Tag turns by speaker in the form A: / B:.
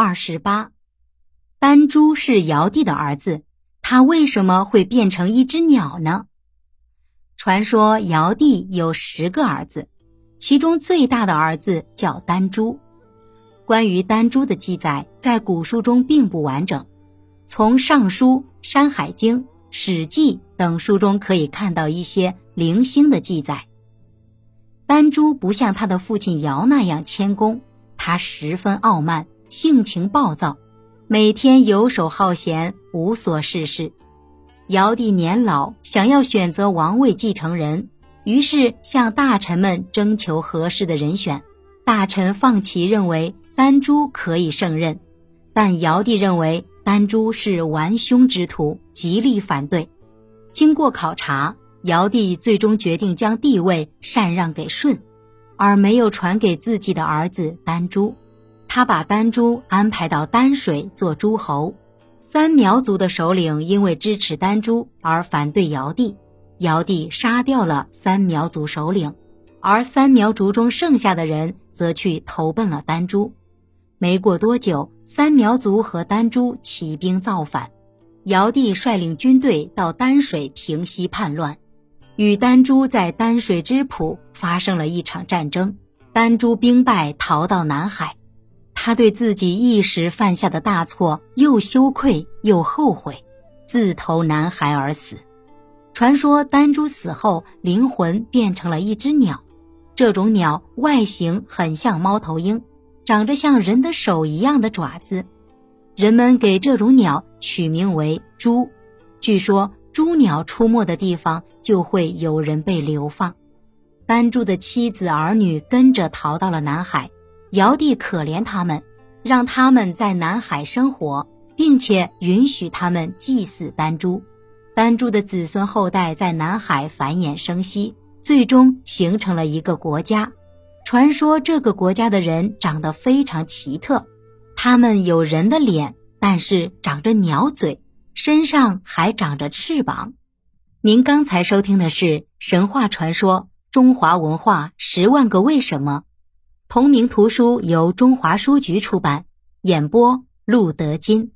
A: 二十八。丹珠是尧帝的儿子，他为什么会变成一只鸟呢？传说尧帝有十个儿子，其中最大的儿子叫丹珠。关于丹珠的记载，在古书中并不完整。从《尚书》《山海经》《史记》等书中可以看到一些零星的记载。丹珠不像他的父亲尧那样谦恭，他十分傲慢，性情暴躁。每天游手好闲，无所事事。尧帝年老，想要选择王位继承人，于是向大臣们征求合适的人选。大臣放弃，认为丹朱可以胜任，但尧帝认为丹朱是玩凶之徒，极力反对。经过考察，尧帝最终决定将帝位禅让给舜，而没有传给自己的儿子丹珠。他把丹珠安排到丹水做诸侯，三苗族的首领因为支持丹珠而反对尧帝，尧帝杀掉了三苗族首领，而三苗族中剩下的人则去投奔了丹珠。没过多久，三苗族和丹珠起兵造反，尧帝率领军队到丹水平息叛乱，与丹珠在丹水之浦发生了一场战争，丹珠兵败逃到南海。他对自己一时犯下的大错又羞愧又后悔，自投南海而死。传说丹珠死后灵魂变成了一只鸟，这种鸟外形很像猫头鹰，长着像人的手一样的爪子。人们给这种鸟取名为“猪”，据说猪鸟出没的地方就会有人被流放。丹珠的妻子儿女跟着逃到了南海。尧帝可怜他们，让他们在南海生活，并且允许他们祭祀丹珠。丹珠的子孙后代在南海繁衍生息，最终形成了一个国家。传说这个国家的人长得非常奇特，他们有人的脸，但是长着鸟嘴，身上还长着翅膀。您刚才收听的是神话传说《中华文化十万个为什么》。同名图书由中华书局出版，演播陆德金。